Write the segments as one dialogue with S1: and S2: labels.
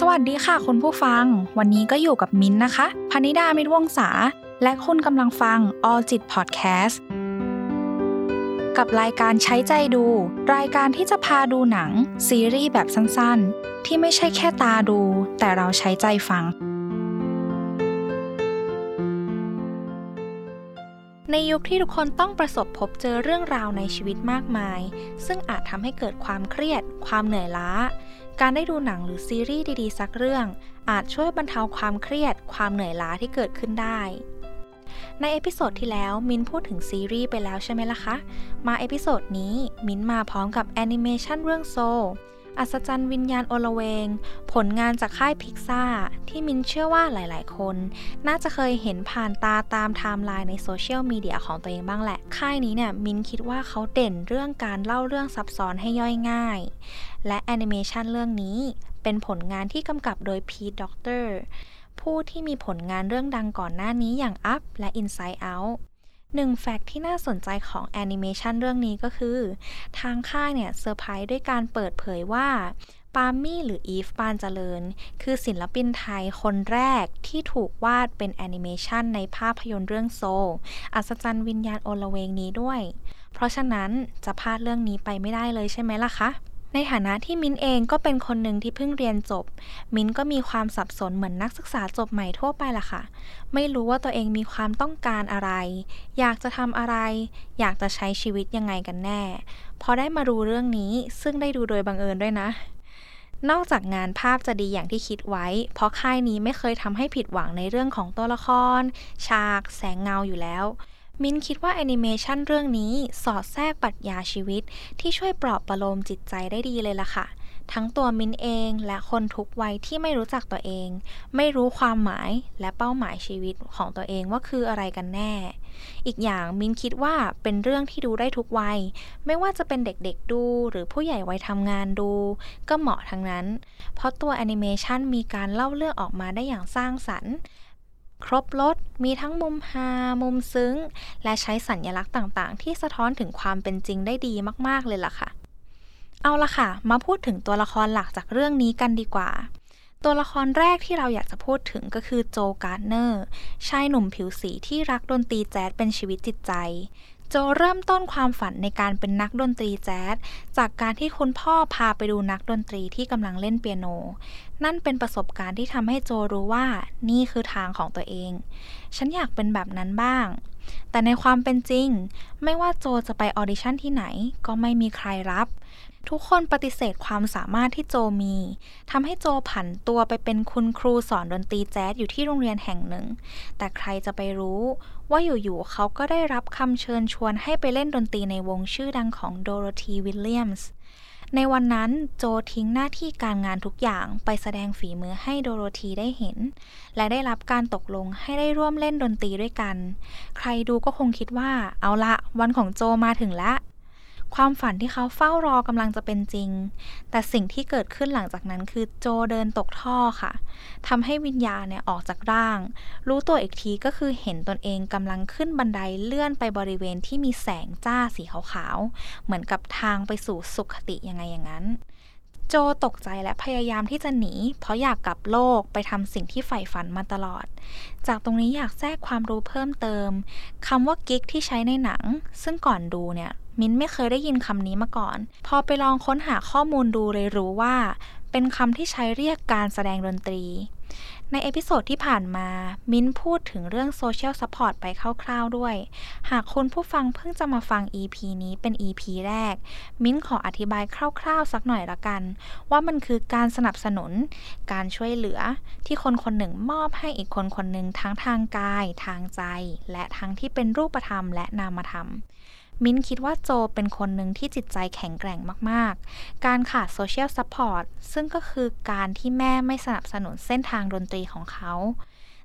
S1: สวัสดีค่ะคุณผู้ฟัง วันนี้ก็อยู่กับมิ้นนะคะพนิดามิตรวงศาและคุณกำลังฟัง All จิต Podcast กับรายการใช้ใจดู รายการที่จะพาดูหนัง ซีรีส์แบบสั้นๆ ที่ไม่ใช่แค่ตาดู แต่เราใช้ใจฟัง ในยุคที่ทุกคนต้องประสบพบเจอเรื่องราวในชีวิตมากมาย ซึ่งอาจทำให้เกิดความเครียด ความเหนื่อยล้า การได้ดูหนังหรือซีรีส์ดีๆ สักเรื่อง อาจช่วยบรรเทาความเครียด ความเหนื่อยล้าที่เกิดขึ้นได้ ใน episode ที่แล้วมิ้นพูดถึงซีรีส์ไปแล้วใช่ไหมล่ะคะ มา episode นี้มิ้นมาพร้อมกับแอนิเมชันเรื่อง Soul อัศจรรย์วิญญาณอลเวง ผลงานจากค่ายพิกซ่าที่มิ้นเชื่อว่าหลายๆ คน น่าจะเคยเห็นผ่านตาตามไทม์ไลน์ในโซเชียลมีเดียของตัวเองบ้างแหละ ค่ายนี้เนี่ยมิ้นคิดว่าเขาเด่นเรื่องการเล่าเรื่องซับซ้อนให้ย่อยง่าย และแอนิเมชันเรื่องนี้เป็นผลงานที่กำกับโดย Pete Docter ผู้ที่มีผลงานเรื่องดังก่อนหน้านี้อย่าง Up และ Inside Out หนึ่ง fact ที่น่าสนใจของแอนิเมชันเรื่องนี้ก็คือ ทางค่ายเนี่ยเซอร์ไพรส์ด้วยการเปิดเผยว่าปาล์มมี่หรืออีฟปานเจริญ คือศิลปินไทยคนแรกที่ถูกวาดเป็นแอนิเมชันในภาพยนตร์เรื่อง Soul อัศจรรย์วิญญาณอลเวงนี้ด้วย เพราะฉะนั้นจะพลาดเรื่องนี้ไปไม่ได้เลยใช่ไหมล่ะคะ ในฐานะที่มิ้นเองก็เป็นคนหนึ่งที่เพิ่งเรียนจบ มิ้นก็มีความสับสนเหมือนนักศึกษาจบใหม่ทั่วไปล่ะค่ะ ไม่รู้ว่าตัวเองมีความต้องการอะไร อยากจะทำอะไร อยากจะใช้ชีวิตยังไงกันแน่ พอได้มารู้เรื่องนี้ซึ่งได้ดูโดยบังเอิญด้วยนะนอกจากงานภาพจะดีอย่างที่คิดไว้ เพราะค่ายนี้ไม่เคยทำให้ผิดหวังในเรื่องของตัวละคร ฉาก แสงเงาอยู่แล้ว มิ้นคิดว่าแอนิเมชันเรื่องนี้สอดแทรกปรัชญาชีวิต ที่ช่วยปลอบประโลมจิตใจได้ดีเลยล่ะค่ะ ทั้งตัวมินเองและคนทุกวัยที่ไม่รู้จักตัวเอง ไม่รู้ความหมายและเป้าหมายชีวิตของตัวเองว่าคืออะไรกันแน่ อีกอย่างมินคิดว่าเป็นเรื่องที่ดูได้ทุกวัย ไม่ว่าจะเป็นเด็กๆดู หรือผู้ใหญ่วัยทำงานดู ก็เหมาะทั้งนั้น เพราะตัวแอนิเมชันมีการเล่าเรื่องออกมาได้อย่างสร้างสรรค์ ครบรถมีทั้งมุมฮามุมซึ้ง และใช้สัญลักษณ์ต่างๆ ที่สะท้อนถึงความเป็นจริงได้ดีมากๆเลยล่ะค่ะ เอาละค่ะ มาพูดถึงตัวละครหลักจากเรื่องนี้กันดีกว่า ตัวละครแรกที่เราอยากจะพูดถึงก็คือโจการ์ดเนอร์ชายหนุ่มผิวสีที่รักดนตรีแจ๊สเป็นชีวิตจิตใจ โจเริ่มต้นความฝันในการเป็นนักดนตรีแจ๊สจากการที่คุณพ่อพาไปดูนักดนตรีที่กำลังเล่นเปียโน นั่นเป็นประสบการณ์ที่ทำให้โจรู้ว่านี่คือทางของตัวเอง ฉันอยากเป็นแบบนั้นบ้าง แต่ในความเป็นจริง ไม่ว่าโจจะไปออดิชั่นที่ไหนก็ไม่มีใครรับ ทุกคนปฏิเสธความสามารถที่โจมีทำให้โจผันตัวไปเป็นคุณครูสอนดนตรีแจ๊สอยู่ที่โรงเรียนแห่งหนึ่ง แต่ใครจะไปรู้ว่าอยู่ๆเขาก็ได้รับคำเชิญชวนให้ไปเล่นดนตรีในวงชื่อดังของโดโรธีวิลเลียมส์ในวันนั้นโจทิ้งหน้าที่การงานทุกอย่างไปแสดงฝีมือให้โดโรธีได้เห็น และได้รับการตกลงให้ได้ร่วมเล่นดนตรีด้วยกัน ใครดูก็คงคิดว่าเอาละวันของโจมาถึงแล้ว ความฝันที่เขาเฝ้ารอกำลังจะเป็นจริง แต่สิ่งที่เกิดขึ้นหลังจากนั้นคือโจเดินตกท่อค่ะทำให้วิญญาณเนี่ยออกจากร่าง รู้ตัวอีกทีก็คือเห็นตนเองกำลังขึ้นบันไดเลื่อนไปบริเวณที่มีแสงจ้าสีขาวๆ เหมือนกับทางไปสู่สุขติยังไงอย่างนั้นโจตกใจและพยายามที่จะหนี เพราะอยากกลับโลกไปทำสิ่งที่ใฝ่ฝันมาตลอด จากตรงนี้อยากแทรกความรู้เพิ่มเติมคำว่า gig ที่ใช้ในหนัง ซึ่งก่อนดูเนี่ย มิ้นไม่เคยได้ยินคำนี้มาก่อน พอไปลองค้นหาข้อมูลดูเลยรู้ว่า เป็นคำที่ใช้เรียกการแสดงดนตรี ใน episode ที่ผ่านมา มิ้นพูดถึงเรื่อง social support ไปคร่าวๆด้วย หากคุณผู้ฟังเพิ่งจะมาฟัง EP นี้เป็น EP แรก มิ้นขออธิบายคร่าวๆสักหน่อยละกัน ว่ามันคือการสนับสนุน การช่วยเหลือ ที่คนคนหนึ่งมอบให้อีกคนคนหนึ่งทั้งทางกาย ทางใจ และทั้งที่เป็นรูปธรรมและนามธรรม มิ้นคิดว่าโจเป็นคนหนึ่งที่จิตใจแข็งแกร่งมาก ๆ การขาด social support ซึ่งก็คือการที่แม่ไม่สนับสนุนเส้นทางดนตรีของเขา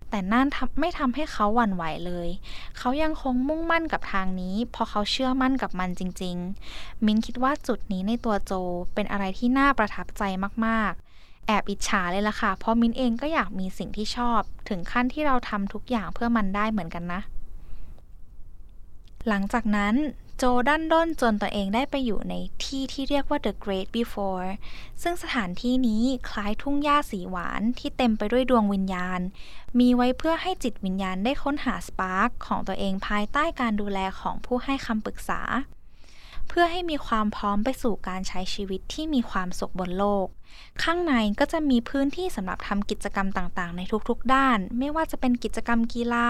S1: แต่นั่นไม่ทำให้เขาหวั่นไหวเลย เขายังคงมุ่งมั่นกับทางนี้ เพราะเขาเชื่อมั่นกับมันจริง ๆ มิ้นคิดว่าจุดนี้ในตัวโจเป็นอะไรที่น่าประทับใจมาก ๆแอบอิจฉาเลยล่ะค่ะ เพราะมิ้นเองก็อยากมีสิ่งที่ชอบ ถึงขั้นที่เราทำทุกอย่างเพื่อมันได้เหมือนกันนะ หลังจากนั้นโจดันด้นจนตัวเองได้ไปอยู่ในที่ที่เรียกว่า The Great Before ซึ่งสถานที่นี้คล้ายทุ่งหญ้าสีหวานที่เต็มไปด้วยดวงวิญญาณ มีไว้เพื่อให้จิตวิญญาณได้ค้นหาสปาร์คของตัวเองภายใต้การดูแลของผู้ให้คำปรึกษา พื่อให้มีความพร้อมไปสู่การใช้ชีวิตที่มีความสุขบนโลก ข้างในก็จะมีพื้นที่สำหรับทำกิจกรรมต่างๆ ในทุกๆ ด้าน ไม่ว่าจะเป็นกิจกรรมกีฬา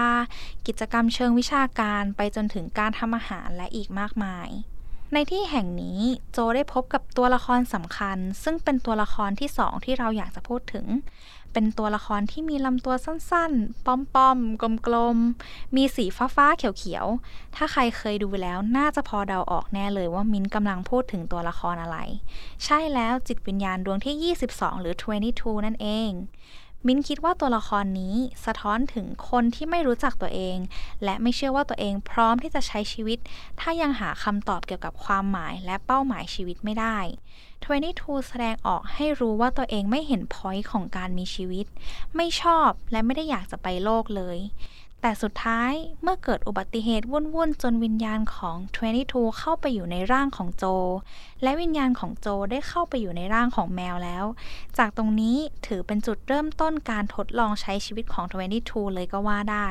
S1: กิจกรรมเชิงวิชาการไปจนถึงการทำอาหารและอีกมากมายในที่แห่งนี้โจได้พบกับตัวละครสำคัญ ซึ่งเป็นตัวละครที่สองที่เราอยากจะพูดถึง เป็นตัวละครที่มีลำตัวสั้นๆ ป้อมๆ กลมๆ มีสีฟ้าๆ เขียวๆ ถ้าใครเคยดูแล้วน่าจะพอเดาออกแน่เลยว่ามิ้นกำลังพูดถึงตัวละครอะไร ใช่แล้วจิตวิญญาณดวงที่ 22 หรือ 22 นั่นเอง มิ้นคิดว่าตัวละครนี้สะท้อนถึงคนที่ไม่รู้จักตัวเอง และไม่เชื่อว่าตัวเองพร้อมที่จะใช้ชีวิต ถ้ายังหาคำตอบเกี่ยวกับความหมายและเป้าหมายชีวิตไม่ได้22แสดงออกให้รู้ว่าตัวเองไม่เห็นพอยต์ของการมีชีวิต ไม่ชอบและไม่ได้อยากจะไปโลกเลย แต่สุดท้ายเมื่อเกิดอุบัติเหตุวุ่นๆ จนวิญญาณของ 22 เข้าไปอยู่ในร่างของโจ และวิญญาณของโจได้เข้าไปอยู่ในร่างของแมวแล้ว จากตรงนี้ถือเป็นจุดเริ่มต้นการทดลองใช้ชีวิตของ 22 เลยก็ว่าได้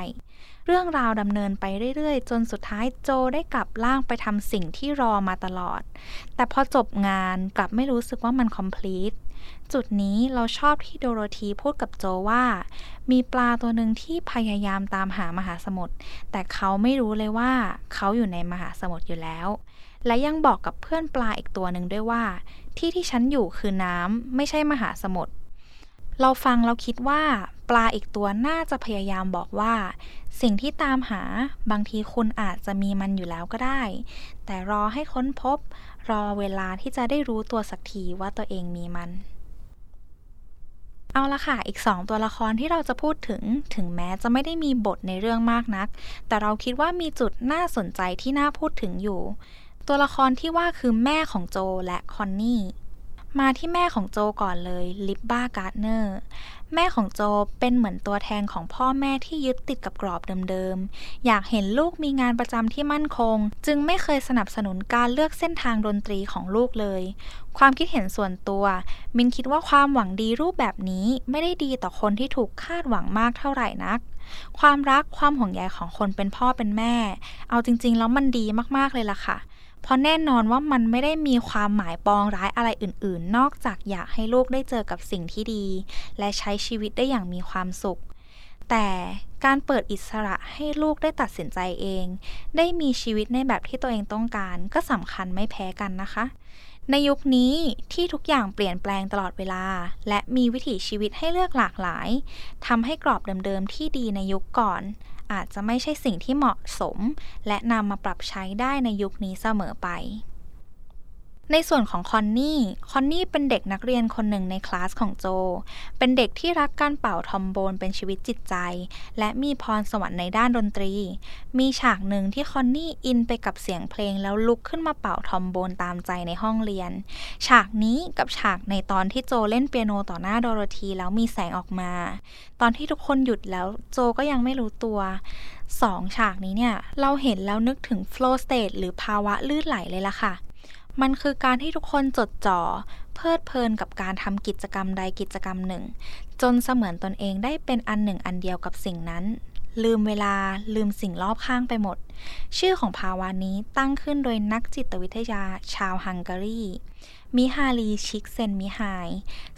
S1: เรื่องราวดำเนินไปเรื่อยๆ จนสุดท้ายโจได้กลับร่างไปทำสิ่งที่รอมาตลอด แต่พอจบงานกลับไม่รู้สึกว่ามันคอมพลีทจุดนี้เราชอบที่โดโรธีพูดกับโจว่า มีปลาตัวหนึ่งที่พยายามตามหามหาสมุทรแต่เขาไม่รู้เลยว่าเขาอยู่ในมหาสมุทรอยู่แล้ว และยังบอกกับเพื่อนปลาอีกตัวหนึ่งด้วยว่า ที่ที่ฉันอยู่คือน้ำไม่ใช่มหาสมุทรเราฟังเราคิดว่า ปลาอีกตัวน่าจะพยายามบอกว่า สิ่งที่ตามหาบางทีคุณอาจจะมีมันอยู่แล้วก็ได้ แต่รอให้ค้นพบ รอเวลาที่จะได้รู้ตัวสักทีว่าตัวเองมีมัน เอาละค่ะ อีก 2 ตัวละครที่เราจะพูดถึง ถึงแม้จะไม่ได้มีบทในเรื่องมากนัก แต่เราคิดว่ามีจุดน่าสนใจที่น่าพูดถึงอยู่ ตัวละครที่ว่าคือแม่ของโจและคอนนี่มาที่แม่ของโจก่อนเลยลิบบาการ์ดเนอร์ แม่ของโจเป็นเหมือนตัวแทนของพ่อแม่ที่ยึดติดกับกรอบเดิมๆ อยากเห็นลูกมีงานประจำที่มั่นคง จึงไม่เคยสนับสนุนการเลือกเส้นทางดนตรีของลูกเลย ความคิดเห็นส่วนตัว มินคิดว่าความหวังดีรูปแบบนี้ไม่ได้ดีต่อคนที่ถูกคาดหวังมากเท่าไหร่นัก ความรักความห่วงใยของคนเป็นพ่อเป็นแม่ เอาจริง ๆ แล้วมันดีมากๆเลยล่ะค่ะ เพราะแน่นอนว่ามันไม่ได้มีความหมายปองร้ายอะไรอื่นๆ นอกจากอยากให้ลูกได้เจอกับสิ่งที่ดี และใช้ชีวิตได้อย่างมีความสุข แต่การเปิดอิสระให้ลูกได้ตัดสินใจเอง ได้มีชีวิตในแบบที่ตัวเองต้องการ ก็สำคัญไม่แพ้กันนะคะ ในยุคนี้ที่ทุกอย่างเปลี่ยนแปลงตลอดเวลา และมีวิถีชีวิตให้เลือกหลากหลายทำให้กรอบเดิมๆที่ดีในยุคก่อน อาจจะไม่ใช่สิ่งที่เหมาะสม และนำมาปรับใช้ได้ในยุคนี้เสมอไป ในส่วนของคอนนี่ คอนนี่เป็นเด็กนักเรียนคนหนึ่งในคลาสของโจ เป็นเด็กที่รักการเป่าทรอมโบนเป็นชีวิตจิตใจ และมีพรสวรรค์ในด้านดนตรี มีฉากหนึ่งที่คอนนี่อินไปกับเสียงเพลงแล้วลุกขึ้นมาเป่าทรอมโบนตามใจในห้องเรียน ฉากนี้กับฉากในตอนที่โจเล่นเปียโนต่อหน้าโดโรธีแล้วมีแสงออกมา ตอนที่ทุกคนหยุดแล้วโจก็ยังไม่รู้ตัวสองฉากนี้เนี่ย เราเห็นแล้วนึกถึง flow state หรือภาวะลื่นไหลเลยล่ะค่ะ มันคือการที่ทุกคนจดจ่อเพลิดเพลินกับการทำกิจกรรมใดกิจกรรมหนึ่ง จนเสมือนตนเองได้เป็นอันหนึ่งอันเดียวกับสิ่งนั้น ลืมเวลาลืมสิ่งรอบข้างไปหมด ชื่อของภาวะนี้ตั้งขึ้นโดยนักจิตวิทยาชาวฮังการี มิฮารีชิกเซนมิฮาย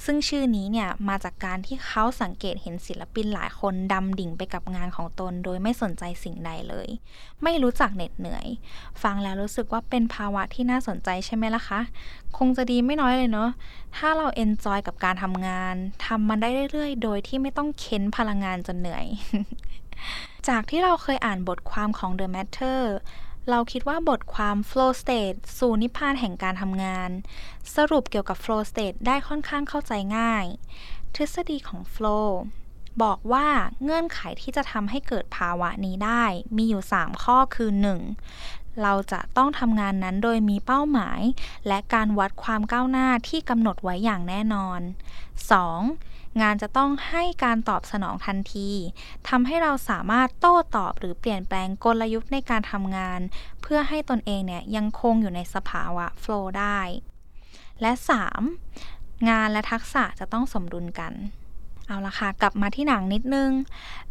S1: ซึ่งชื่อนี้เนี่ยมาจากการที่เขาสังเกตเห็นศิลปินหลายคนดำดิ่งไปกับงานของตน โดยไม่สนใจสิ่งใดเลย ไม่รู้จักเหน็ดเหนื่อย ฟังแล้วรู้สึกว่าเป็นภาวะที่น่าสนใจใช่ไหมล่ะคะ คงจะดีไม่น้อยเลยเนาะถ้าเราเอนจอยกับการทำงานทำมันได้เรื่อยๆ โดยที่ไม่ต้องเค้นพลังงานจนเหนื่อย จากที่เราเคยอ่านบทความของ The Matter เราคิดว่าบทความ flow state สู่นิพพานแห่งการทำงาน สรุปเกี่ยวกับ flow state ได้ค่อนข้างเข้าใจง่าย ทฤษฎีของ flow บอกว่าเงื่อนไขที่จะทำให้เกิดภาวะนี้ได้มีอยู่ 3 ข้อคือ 1. เราจะต้องทำงานนั้นโดยมีเป้าหมาย และการวัดความก้าวหน้าที่กำหนดไว้อย่างแน่นอน 2. งานจะต้องให้การตอบสนองทันที ทำให้เราสามารถโต้ตอบหรือเปลี่ยนแปลงกลยุทธ์ในการทำงาน เพื่อให้ตนเองเนี่ยยังคงอยู่ในสภาวะโฟล์ได้ และ 3. งานและทักษะจะต้องสมดุลกันเอาละค่ะ กลับมาที่หนังนิดนึง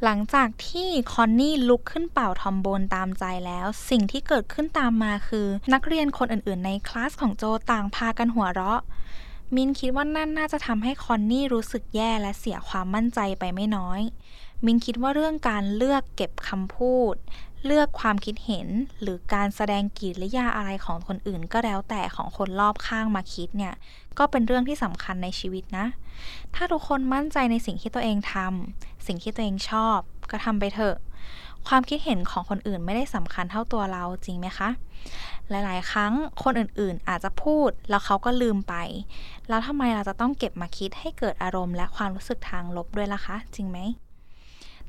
S1: หลังจากที่คอนนี่ลุกขึ้นเป่าทอมโบนตามใจแล้ว สิ่งที่เกิดขึ้นตามมาคือ นักเรียนคนอื่นๆ ในคลาสของโจต่างพากันหัวเราะ มินคิดว่านั่นน่าจะทำให้คอนนี่รู้สึกแย่และเสียความมั่นใจไปไม่น้อย มินคิดว่าเรื่องการเลือกเก็บคำพูด เลือกความคิดเห็น หรือการแสดงกิริยาอะไรของคนอื่นก็แล้วแต่ของคนรอบข้างมาคิดเนี่ย ก็เป็นเรื่องที่สำคัญในชีวิตนะ ถ้าทุกคนมั่นใจในสิ่งที่ตัวเองทำสิ่งที่ตัวเองชอบ ก็ทำไปเถอะ ความคิดเห็นของคนอื่นไม่ได้สำคัญเท่าตัวเราจริงไหมคะ หลายๆ ครั้งคนอื่นๆอาจจะพูดแล้วเขาก็ลืมไป แล้วทำไมเราจะต้องเก็บมาคิดให้เกิดอารมณ์และความรู้สึกทางลบด้วยล่ะคะ จริงไหม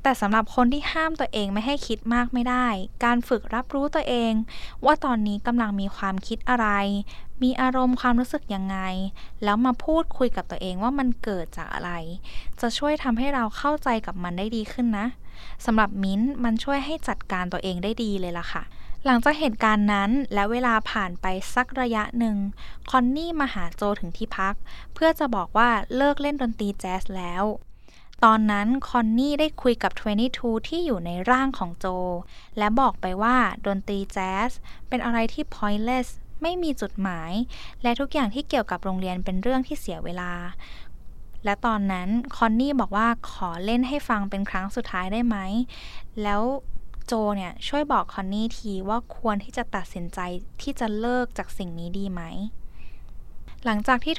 S1: แต่สำหรับคนที่ห้ามตัวเองไม่ให้คิดมากไม่ได้ การฝึกรับรู้ตัวเอง ว่าตอนนี้กำลังมีความคิดอะไร มีอารมณ์ความรู้สึกยังไง แล้วมาพูดคุยกับตัวเองว่ามันเกิดจากอะไร จะช่วยทำให้เราเข้าใจกับมันได้ดีขึ้นนะสำหรับมิ้นมันช่วยให้จัดการตัวเองได้ดีเลยล่ะค่ะหลังจากเหตุการณ์นั้นและเวลาผ่านไปสักระยะหนึ่ง คอนนี่มาหาโจถึงที่พัก เพื่อจะบอกว่าเลิกเล่นดนตรีแจ๊สแล้ว ตอนนั้นคอนนี่ได้คุยกับ 22 ที่อยู่ในร่างของโจ และบอกไปว่าดนตรีแจ๊สเป็นอะไรที่ pointless ไม่มีจุดหมาย และทุกอย่างที่เกี่ยวกับโรงเรียนเป็นเรื่องที่เสียเวลา และตอนนั้นคอนนี่บอกว่าขอเล่นให้ฟังเป็นครั้งสุดท้ายได้ไหม แล้วโจเนี่ยช่วยบอกคอนนี่ทีว่าควรที่จะตัดสินใจที่จะเลิกจากสิ่งนี้ดีไหม หลังจากที่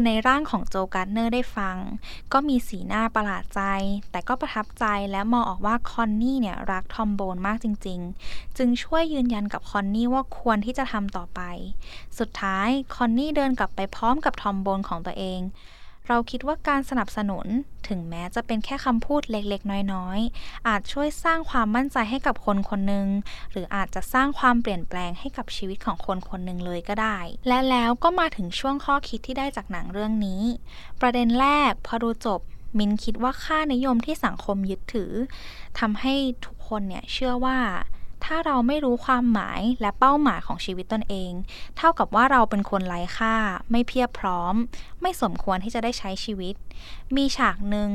S1: 22 ในร่างของโจการ์เนอร์ได้ฟัง ก็มีสีหน้าประหลาดใจ แต่ก็ประทับใจและมองออกว่าคอนนี่เนี่ยรักทรอมโบนมากจริง ๆ จึงช่วยยืนยันกับคอนนี่ว่าควรที่จะทำต่อไป สุดท้ายคอนนี่เดินกลับไปพร้อมกับทรอมโบนของตัวเอง เราคิดว่าการสนับสนุนถึงแม้จะเป็นแค่คำพูดเล็กๆ น้อยๆ อาจช่วยสร้างความมั่นใจให้กับคนคนหนึ่งหรืออาจจะสร้างความเปลี่ยนแปลงให้กับชีวิตของคนคนหนึ่งเลยก็ได้ และแล้วก็มาถึงช่วงข้อคิดที่ได้จากหนังเรื่องนี้ ประเด็นแรกพอดูจบมินคิดว่าค่านิยมที่สังคมยึดถือทำให้ทุกคนเนี่ยเชื่อว่า ถ้าเราไม่รู้ความหมายและเป้าหมายของชีวิตตนเอง เท่ากับว่าเราเป็นคนไร้ค่า ไม่เพียบพร้อม ไม่สมควรที่จะได้ใช้ชีวิต มีฉากหนึ่ง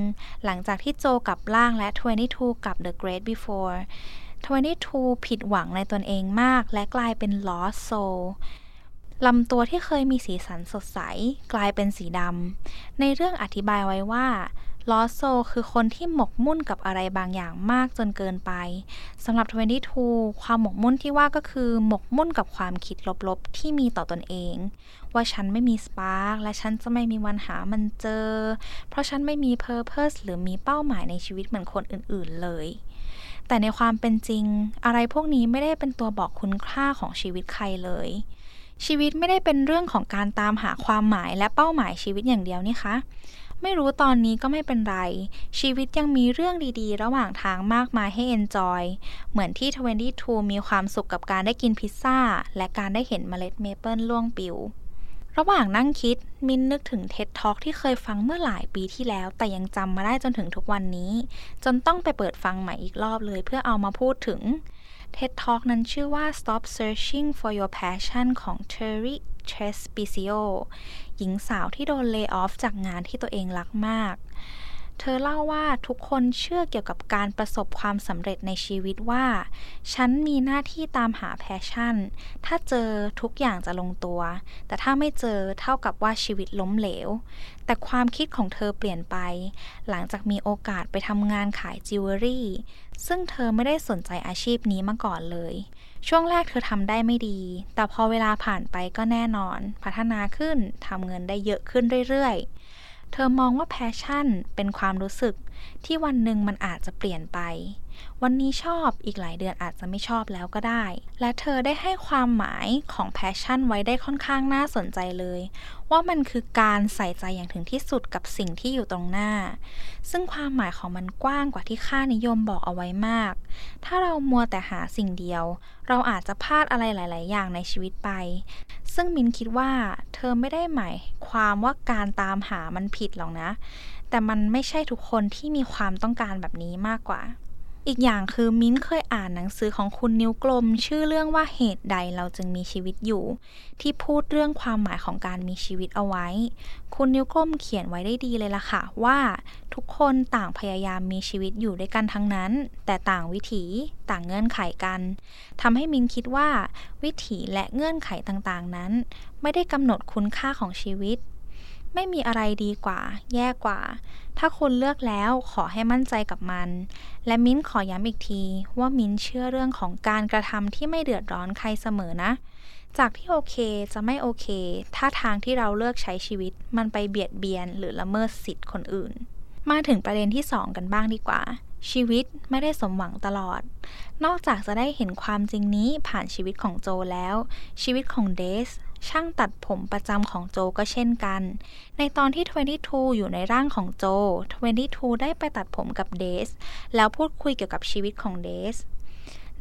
S1: หลังจากที่โจกับล่างและ 22 กับ The Great Before 22 ผิดหวังในตนเองมาก และกลายเป็น lost soul ลำตัวที่เคยมีสีสันสดใส กลายเป็นสีดำ ในเรื่องอธิบายไว้ว่า lost soul คือคนที่หมกมุ่นกับอะไรบางอย่างมากจนเกินไปสำหรับ 22 ความหมกมุ่นที่ว่าก็คือหมกมุ่นกับความคิดลบๆ ที่มีต่อตัวเอง ว่าฉันไม่มี spark และฉันจะไม่มีวันหามันเจอ เพราะฉันไม่มี purpose หรือมีเป้าหมายในชีวิตเหมือนคนอื่นๆเลยแต่ในความเป็นจริง อะไรพวกนี้ไม่ได้เป็นตัวบอกคุณค่าของชีวิตใครเลย ชีวิตไม่ได้เป็นเรื่องของการตามหาความหมายและเป้าหมายชีวิตอย่างเดียวนี่คะ ไม่รู้ตอนนี้ก็ไม่เป็นไร ชีวิตยังมีเรื่องดีๆ ระหว่างทางมากมายให้ enjoy เหมือนที่ 22 มีความสุขกับการได้กินพิซซ่า และการได้เห็นเมล็ดเมเปิลร่วงปลิว ระหว่างนั่งคิด มิ้นนึกถึง TED Talk ที่เคยฟังเมื่อหลายปีที่แล้ว แต่ยังจำมาได้จนถึงทุกวันนี้ จนต้องไปเปิดฟังใหม่อีกรอบเลยเพื่อเอามาพูดถึง TED Talk นั้นชื่อว่า Stop Searching for Your Passion ของ Terry t r e s p i c i o หญิงสาวที่โดน lay off จากงานที่ตัวเองรักมากเธอเล่าว่าทุกคนเชื่อเกี่ยวกับการประสบความสำเร็จในชีวิตว่า ฉันมีหน้าที่ตามหา passion ถ้าเจอทุกอย่างจะลงตัว แต่ถ้าไม่เจอเท่ากับว่าชีวิตล้มเหลว แต่ความคิดของเธอเปลี่ยนไป หลังจากมีโอกาสไปทำงานขายจิวเวลรี่ ซึ่งเธอไม่ได้สนใจอาชีพนี้มาก่อนเลย ช่วงแรกเธอทำได้ไม่ดี แต่พอเวลาผ่านไปก็แน่นอน พัฒนาขึ้นทำเงินได้เยอะขึ้นเรื่อยๆ เธอมองว่า passion เป็นความรู้สึกที่วันหนึ่งมันอาจจะเปลี่ยนไป วันนี้ชอบอีกหลายเดือนอาจจะไม่ชอบแล้วก็ได้ และเธอได้ให้ความหมายของแพชชั่นไว้ได้ค่อนข้างน่าสนใจเลย ว่ามันคือการใส่ใจอย่างถึงที่สุดกับสิ่งที่อยู่ตรงหน้า ซึ่งความหมายของมันกว้างกว่าที่ค่านิยมบอกเอาไว้มาก ถ้าเรามัวแต่หาสิ่งเดียว เราอาจจะพลาดอะไรหลาย ๆ อย่างในชีวิตไป ซึ่งมินคิดว่าเธอไม่ได้หมายความว่าการตามหามันผิดหรอกนะ แต่มันไม่ใช่ทุกคนที่มีความต้องการแบบนี้มากกว่า อีกอย่างคือมิ้นเคยอ่านหนังสือของคุณนิ้วกลม ชื่อเรื่องว่าเหตุใดเราจึงมีชีวิตอยู่ ที่พูดเรื่องความหมายของการมีชีวิตเอาไว้ คุณนิ้วกลมเขียนไว้ได้ดีเลยล่ะค่ะ ว่าทุกคนต่างพยายามมีชีวิตอยู่ด้วยกันทั้งนั้น แต่ต่างวิถีต่างเงื่อนไขกันทำให้มิ้นคิดว่า วิถีและเงื่อนไขต่างๆนั้น ไม่ได้กำหนดคุณค่าของชีวิต ไม่มีอะไรดีกว่า แย่กว่า ถ้าคุณเลือกแล้วขอให้มั่นใจกับมัน และมิ้นขอย้ำอีกที ว่ามิ้นเชื่อเรื่องของการกระทำที่ไม่เดือดร้อนใครเสมอนะ จากที่โอเคจะไม่โอเค ถ้าทางที่เราเลือกใช้ชีวิต มันไปเบียดเบียนหรือละเมิดสิทธิ์คนอื่น มาถึงประเด็นที่ 2 กันบ้างดีกว่าชีวิตไม่ได้สมหวังตลอด นอกจากจะได้เห็นความจริงนี้ผ่านชีวิตของโจแล้ว ชีวิตของเดส ช่างตัดผมประจำของโจก็เช่นกัน ในตอนที่ 22 อยู่ในร่างของโจ 22 ได้ไปตัดผมกับเดส แล้วพูดคุยเกี่ยวกับชีวิตของเดส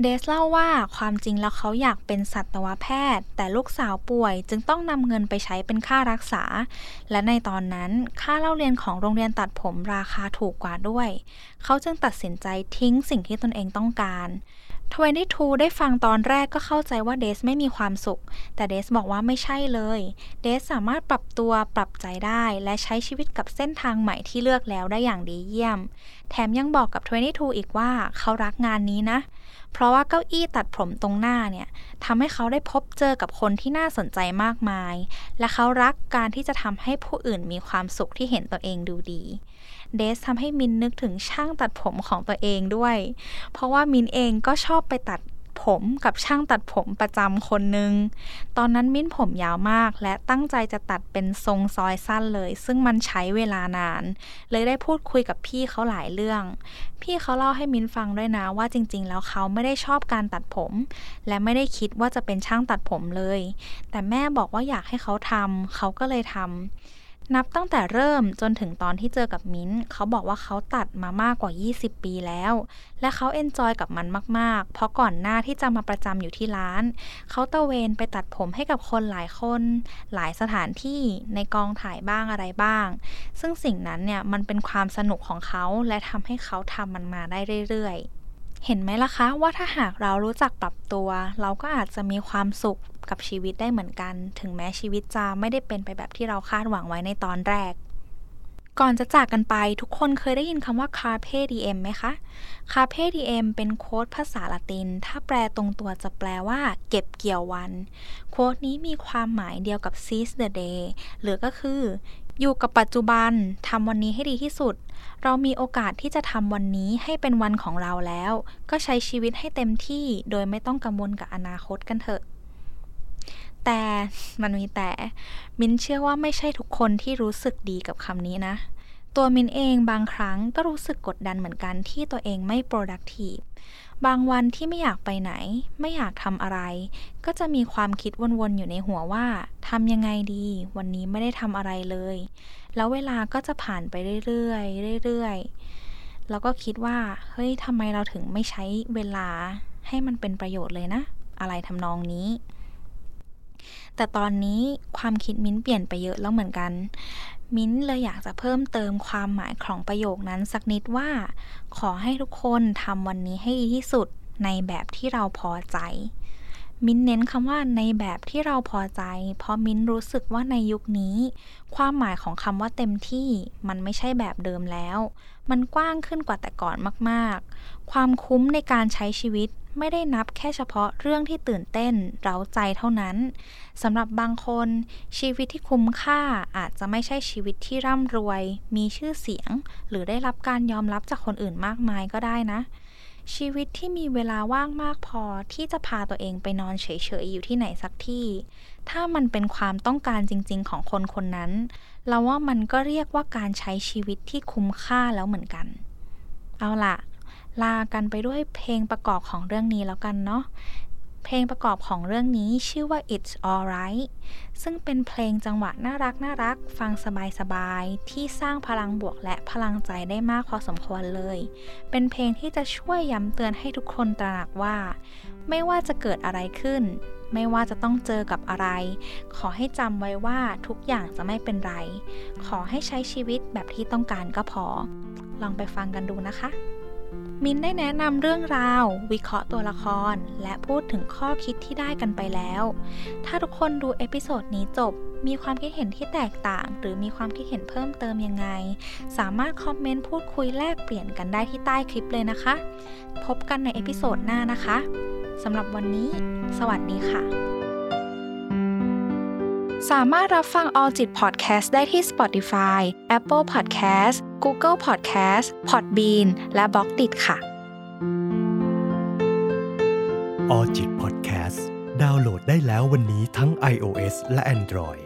S1: เดสเล่าว่าความจริงแล้วเขาอยากเป็นสัตวแพทย์ แต่ลูกสาวป่วยจึงต้องนำเงินไปใช้เป็นค่ารักษา และในตอนนั้นค่าเล่าเรียนของโรงเรียนตัดผมราคาถูกกว่าด้วย เขาจึงตัดสินใจทิ้งสิ่งที่ตนเองต้องการ 22ได้ฟังตอนแรกก็เข้าใจว่าเดสไม่มีความสุข แต่เดสบอกว่าไม่ใช่เลย เดสสามารถปรับตัวปรับใจได้ และใช้ชีวิตกับเส้นทางใหม่ที่เลือกแล้วได้อย่างดีเยี่ยม แถมยังบอกกับ22อีกว่าเขารักงานนี้นะ เพราะว่าเก้าอี้ตัดผมตรงหน้าเนี่ยทำให้เขาได้พบเจอกับคนที่น่าสนใจมากมาย และเขารักการที่จะทำให้ผู้อื่นมีความสุขที่เห็นตัวเองดูดี เดสทำให้มินนึกถึงช่างตัดผมของตัวเองด้วย เพราะว่ามินเองก็ชอบไปตัดผมกับช่างตัดผมประจำคนหนึ่ง ตอนนั้นมิ้นผมยาวมาก และตั้งใจจะตัดเป็นทรงซอยสั้นเลย ซึ่งมันใช้เวลานาน เลยได้พูดคุยกับพี่เขาหลายเรื่อง พี่เขาเล่าให้มิ้นฟังด้วยนะว่าจริง ๆ แล้วเขาไม่ได้ชอบการตัดผม และไม่ได้คิดว่าจะเป็นช่างตัดผมเลย แต่แม่บอกว่าอยากให้เขาทำเขาก็เลยทำ นับตั้งแต่เริ่มจนถึงตอนที่เจอกับมิ้น เขาบอกว่าเขาตัดมามากกว่า 20 ปีแล้ว และเขาเอนจอยกับมันมาก ๆ เพราะก่อนหน้าที่จะมาประจำอยู่ที่ร้าน เขาตะเวนไปตัดผมให้กับคนหลายคน หลายสถานที่ในกองถ่ายบ้างอะไรบ้าง ซึ่งสิ่งนั้นเนี่ยมันเป็นความสนุกของเขาและทำให้เขาทำมันมาได้เรื่อย ๆเห็นไหมล่ะคะว่าถ้าหากเรารู้จักปรับตัว เราก็อาจจะมีความสุข กับชีวิตได้เหมือนกัน ถึงแม้ชีวิตจะไม่ได้เป็นไปแบบที่เราคาดหวังไว้ในตอนแรก ก่อนจะจากกันไปทุกคนเคยได้ยินคำว่า carpe diem ไหมคะ carpe diem เป็นโค้ดภาษาละติน ถ้าแปลตรงตัวจะแปลว่า เก็บเกี่ยววัน โค้ดนี้มีความหมายเดียวกับ seize the day หรือก็คืออยู่กับปัจจุบันทำวันนี้ให้ดีที่สุด เรามีโอกาสที่จะทำวันนี้ให้เป็นวันของเราแล้ว ก็ใช้ชีวิตให้เต็มที่โดยไม่ต้องกังวลกับอนาคตกันเถอะ แต่มันมีแต่ มินเชื่อว่าไม่ใช่ทุกคนที่รู้สึกดีกับคำนี้นะ ตัวมินเองบางครั้งก็รู้สึกกดดันเหมือนกันที่ตัวเองไม่ productive บางวันที่ไม่อยากไปไหน ไม่อยากทำอะไร ก็จะมีความคิดวนๆอยู่ในหัวว่าทำยังไงดี วันนี้ไม่ได้ทำอะไรเลย แล้วเวลาก็จะผ่านไปเรื่อยๆเรื่อยๆแล้วก็คิดว่าเฮ้ยทำไมเราถึงไม่ใช้เวลาให้มันเป็นประโยชน์เลยนะ อะไรทำนองนี้ แต่ตอนนี้ความคิดมิ้นเปลี่ยนไปเยอะแล้วเหมือนกัน มิ้นเลยอยากจะเพิ่มเติมความหมายของประโยคนั้นสักนิดว่า ขอให้ทุกคนทำวันนี้ให้ดีที่สุดในแบบที่เราพอใจมิ้นเน้นคำว่าในแบบที่เราพอใจ เพราะมิ้นรู้สึกว่าในยุคนี้ ความหมายของคำว่าเต็มที่มันไม่ใช่แบบเดิมแล้ว มันกว้างขึ้นกว่าแต่ก่อนมาก ๆ ความคุ้มในการใช้ชีวิต ไม่ได้นับแค่เฉพาะเรื่องที่ตื่นเต้นเร้าใจเท่านั้นสำหรับบางคน ชีวิตที่คุ้มค่าอาจจะไม่ใช่ชีวิตที่ร่ำรวย มีชื่อเสียง หรือได้รับการยอมรับจากคนอื่นมากมายก็ได้นะ ชีวิตที่มีเวลาว่างมากพอที่จะพาตัวเองไปนอนเฉยๆอยู่ที่ไหนสักที่ ถ้ามันเป็นความต้องการจริงๆของคนคนนั้น เราว่ามันก็เรียกว่าการใช้ชีวิตที่คุ้มค่าแล้วเหมือนกัน เอาล่ะ ลากันไปด้วยเพลงประกอบของเรื่องนี้แล้วกันเนาะเพลงประกอบของเรื่องนี้ชื่อว่า It's Alright ซึ่งเป็นเพลงจังหวะน่ารักน่ารัก ฟังสบายๆ ที่สร้างพลังบวกและพลังใจได้มากพอสมควรเลย เป็นเพลงที่จะช่วยย้ำเตือนให้ทุกคนตระหนักว่า ไม่ว่าจะเกิดอะไรขึ้น ไม่ว่าจะต้องเจอกับอะไร ขอให้จำไว้ว่าทุกอย่างจะไม่เป็นไร ขอให้ใช้ชีวิตแบบที่ต้องการก็พอ ลองไปฟังกันดูนะคะ มินได้แนะนำเรื่องราว วิเคราะห์ตัวละคร และพูดถึงข้อคิดที่ได้กันไปแล้ว ถ้าทุกคนดู episode นี้จบ มีความคิดเห็นที่แตกต่าง หรือมีความคิดเห็นเพิ่มเติมยังไง สามารถคอมเมนต์พูดคุยแลกเปลี่ยนกันได้ที่ใต้คลิปเลยนะคะ พบกันใน episode หน้านะคะสำหรับวันนี้ สวัสดีค่ะ สามารถรับฟัง Alljit Podcast ได้ที่ Spotify, Apple Podcast, Google Podcast, Podbean และ b ล็อกดิค่ะ
S2: All จิต Podcast ดาวน์โหลดได้แล้ววันนี้ทั้ง iOS และ Android